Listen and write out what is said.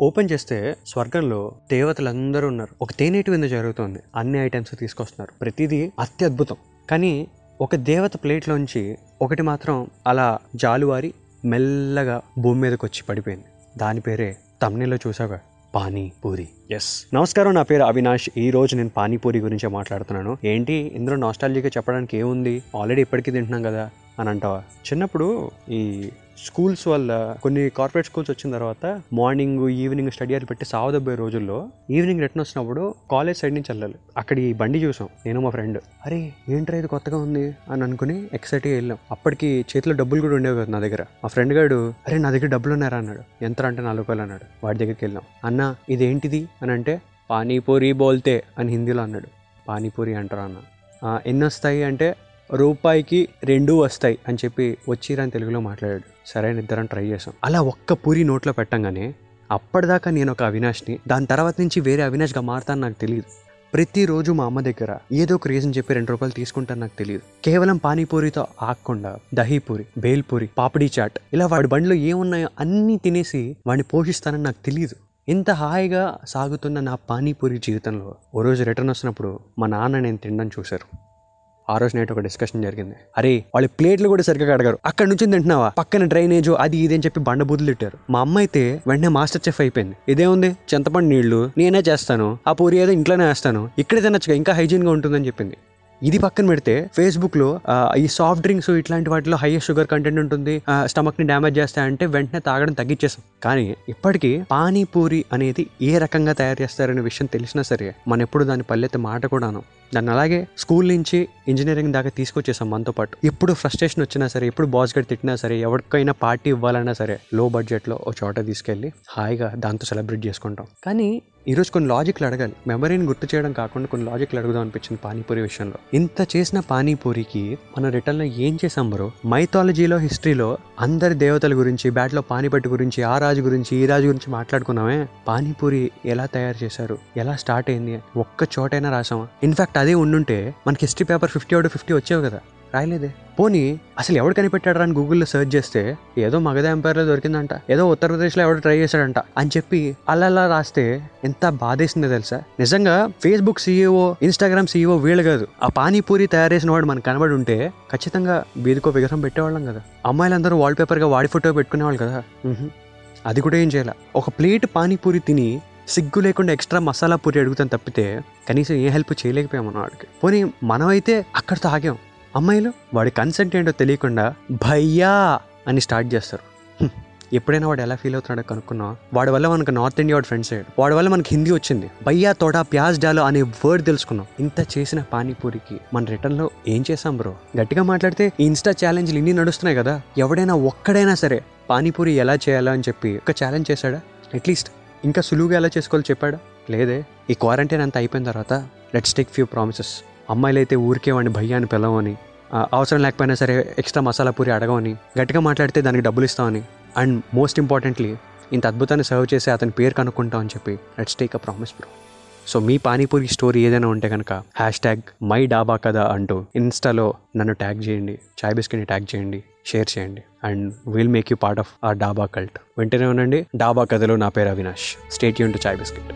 Open చేస్తే స్వర్గంలో దేవతలందరూ ఉన్నారు. ఒక తేనెటి విందు జరుగుతుంది. అన్ని ఐటమ్స్ తీసుకొస్తున్నారు. ప్రతిదీ అత్యద్భుతం కానీ ఒక దేవత ప్లేట్లోంచి ఒకటి మాత్రం అలా జాలువారి మెల్లగా భూమి మీదకి వచ్చి పడిపోయింది. దాని పేరే తమ్నెలో చూసాగా పానీపూరి. ఎస్ నమస్కారం నా పేరు అవినాష్. ఈ రోజు నేను పానీపూరి గురించి మాట్లాడుతున్నాను. ఏంటి? ఇందులో నాస్టాలజీగా చెప్పడానికి ఏముంది? ఆల్రెడీ ఇప్పటికీ తింటున్నాం కదా? అని అంటావా? చిన్నప్పుడు ఈ స్కూల్స్ వల్ల కొన్ని కార్పొరేట్ స్కూల్స్ వచ్చిన తర్వాత మార్నింగ్ ఈవినింగ్ స్టడీ అని పెట్టి సావదబ్బే రోజుల్లో ఈవినింగ్ రిటర్న్ వచ్చినప్పుడు కాలేజ్ సైడ్ నుంచి వెళ్ళాలి. అక్కడ ఈ బండి చూసాం నేను మా ఫ్రెండ్. అరే ఏంట్రా ఇది కొత్తగా ఉంది? అని అనుకుని ఎక్సైట్గా వెళ్ళాం. అప్పటికి చేతిలో డబ్బులు కూడా ఉండేవి కదా నా దగ్గర. మా ఫ్రెండ్ గాడు అరే నా దగ్గర డబ్బులు ఉన్నారా అన్నాడు. ఎంత అంటే నాలుగు రూపాయలు అన్నాడు. వాడి దగ్గరికి వెళ్ళాం. అన్న ఇదేంటిది? అని అంటే పానీపూరి బోల్తే అని హిందీలో అన్నాడు. పానీపూరి అంటారా అన్న? ఎన్ని వస్తాయి? అంటే రూపాయికి రెండు వస్తాయి అని చెప్పి వచ్చిరని తెలుగులో మాట్లాడాడు. సరే ఇద్దరం ట్రై చేసాం. అలా ఒక్క పూరి నోట్లో పెట్టంగానే అప్పటిదాకా నేను ఒక అవినాష్ని దాని తర్వాత నుంచి వేరే అవినాష్గా మారుతాను నాకు తెలియదు. ప్రతిరోజు మా అమ్మ దగ్గర ఏదో ఒక రీజన్ చెప్పి రెండు రూపాయలు తీసుకుంటాను నాకు తెలియదు. కేవలం పానీపూరితో ఆకుండా దహీపూరి బేల్పూరి పాపిడీ చాట్ ఇలా వాడి బండిలో ఏమున్నాయో అన్నీ తినేసి వాడిని పోషిస్తానని నాకు తెలియదు. ఇంత హాయిగా సాగుతున్న నా పానీపూరి జీవితంలో ఓ రోజు రిటర్న్ వస్తున్నప్పుడు మా నాన్న నేను తినడం చూశారు. ఆ రోజు నైట్ ఒక డిస్కషన్ జరిగింది. అరే వాళ్ళు ప్లేట్లు కూడా సరిగ్గా కడగారు. అక్కడ నుంచి తింటున్నావా? పక్కన డ్రైనేజ్ అది ఇది అని చెప్పి బండబూతులు తిట్టారు. మా అమ్మ అయితే వెంటనే మాస్టర్ చెఫ్ అయిపోయింది. ఇదేముంది చింతపండు నీళ్ళు నేనే చేస్తాను ఆ పూరి ఏదో ఇంట్లోనే వేస్తాను ఇక్కడే తినచ్చుగా ఇంకా హైజీన్గా ఉంటుందని చెప్పింది. ఇది పక్కన పెడితే ఫేస్బుక్లో ఈ సాఫ్ట్ డ్రింక్స్ ఇట్లాంటి వాటిలో హైయెస్ట్ షుగర్ కంటెంట్ ఉంటుంది. స్టమక్ని డ్యామేజ్ చేస్తాయంటే వెంటనే తాగడం తగ్గించేసాం కానీ ఇప్పటికీ పానీపూరి అనేది ఏ రకంగా తయారు చేస్తారనే విషయం తెలిసినా సరే మన ఎప్పుడు దాని పల్లెత్తే మాట కూడాను. దాన్ని అలాగే స్కూల్ నుంచి ఇంజనీరింగ్ దాకా తీసుకొచ్చేసాం మనతో పాటు. ఎప్పుడు ఫ్రస్ట్రేషన్ వచ్చినా సరే ఎప్పుడు బాస్ గడి తిట్టినా సరే ఎవరికైనా పార్టీ ఇవ్వాలన్నా సరే లో బడ్జెట్లో ఒక చోట తీసుకెళ్ళి హాయిగా దాంతో సెలబ్రేట్ చేసుకుంటాం. కానీ ఈరోజు కొన్ని లాజిక్లు అడగాలి. మెమరీని గుర్తు చేయడం కాకుండా కొన్ని లాజిక్లు అడుగుదాం అనిపించింది పానీపూరి విషయంలో. ఇంత చేసిన పానీపూరికి మన రిటర్న్లో ఏం చేసాం బ్రో మైథాలజీలో హిస్టరీలో అందరి దేవతల గురించి బ్యాట్లో పానీపట్టు గురించి ఆ రాజు గురించి ఈ రాజు గురించి మాట్లాడుకున్నామే. పానీపూరి ఎలా తయారు చేశారు? ఎలా స్టార్ట్ అయింది? ఒక్క చోటైనా రాసామా? ఇన్ఫాక్ట్ అదే ఉండుంటే మనకి history paper fifty out fifty వచ్చేవి కదా. రాయలేదే. పోనీ అసలు ఎవడు కనిపెట్టాడు అని గూగుల్లో సెర్చ్ చేస్తే ఏదో మగధ ఎంపైర్లో దొరికిందంట ఏదో ఉత్తరప్రదేశ్లో ఎవడో ట్రై చేశాడంట అని చెప్పి అలా అలా రాస్తే ఎంత బాధేసిందో తెలుసా? నిజంగా ఫేస్బుక్ సీఈఓ ఇన్స్టాగ్రామ్ సీఈఓ వీళ్ళు కాదు. ఆ పానీపూరి తయారు చేసిన వాడు మనకు కనబడి ఉంటే ఖచ్చితంగా వీధికో విగ్రహం పెట్టేవాళ్ళం కదా. అమ్మాయిలందరూ వాల్ పేపర్గా వాడి ఫోటో పెట్టుకునేవాళ్ళు కదా. అది కూడా ఏం చేయాలి? ఒక ప్లేట్ పానీపూరి తిని సిగ్గు లేకుండా ఎక్స్ట్రా మసాలా పూరి అడుగుతాను తప్పితే కనీసం ఏ హెల్ప్ చేయలేకపోయాం మనం వాడికి పోనీ మనమైతే అక్కడితో ఆగాం. అమ్మాయిలు వాడి కన్సెంట్ ఏంటో తెలియకుండా భయ్యా అని స్టార్ట్ చేస్తారు. ఎప్పుడైనా వాడు ఎలా ఫీల్ అవుతున్నాడో కనుక్కున్నా వాడి వల్ల మనకు నార్త్ ఇండియా వాడు ఫ్రెండ్స్ అయ్యాడు. వాడి వల్ల మనకి హిందీ వచ్చింది. భయ్యా తోట ప్యాజ్ డాలో అనే వర్డ్ తెలుసుకున్నాం. ఇంత చేసిన పానీపూరికి మన రిటర్న్లో ఏం చేసాం బ్రో? గట్టిగా మాట్లాడితే ఈ ఇన్స్టా ఛాలెంజ్లు ఇన్ని నడుస్తున్నాయి కదా. ఎవడైనా ఒక్కడైనా సరే పానీపూరి ఎలా చేయాలో అని చెప్పి ఒక ఛాలెంజ్ చేశాడా? అట్లీస్ట్ ఇంకా సులువుగా ఎలా చేసుకోవాలో చెప్పాడా? లేదే. ఈ క్వారంటైన్ అంతా అయిపోయిన తర్వాత లెట్స్ టేక్ ఫ్యూ ప్రామిసెస్ అమ్మాయిలు అయితే ఊరికే వాడిని భయ్యాన్ని పిలవని అవసరం లేకపోయినా సరే ఎక్స్ట్రా మసాలా పూరి అడగవని గట్టిగా మాట్లాడితే దానికి డబ్బులు ఇస్తామని అండ్ మోస్ట్ ఇంపార్టెంట్లీ ఇంత అద్భుతాన్ని సర్వ్ చేసి అతని పేరు కనుక్కుంటామని చెప్పి let's take a promise bro so me panipuri story ఏదైనా ఉంటే కనుక హ్యాష్ ట్యాగ్ మై డాబా కదా అంటూ ఇన్స్టాలో నన్ను ట్యాగ్ చేయండి చాయ్ బిస్కెట్ని ట్యాగ్ చేయండి షేర్ చేయండి and will make you part of a dhaba cult వెంటనే ఉండండి డాబా కథలో నా పేరు అవినాష్. స్టేట్ యూన్ టు చాయ్ బిస్కెట్.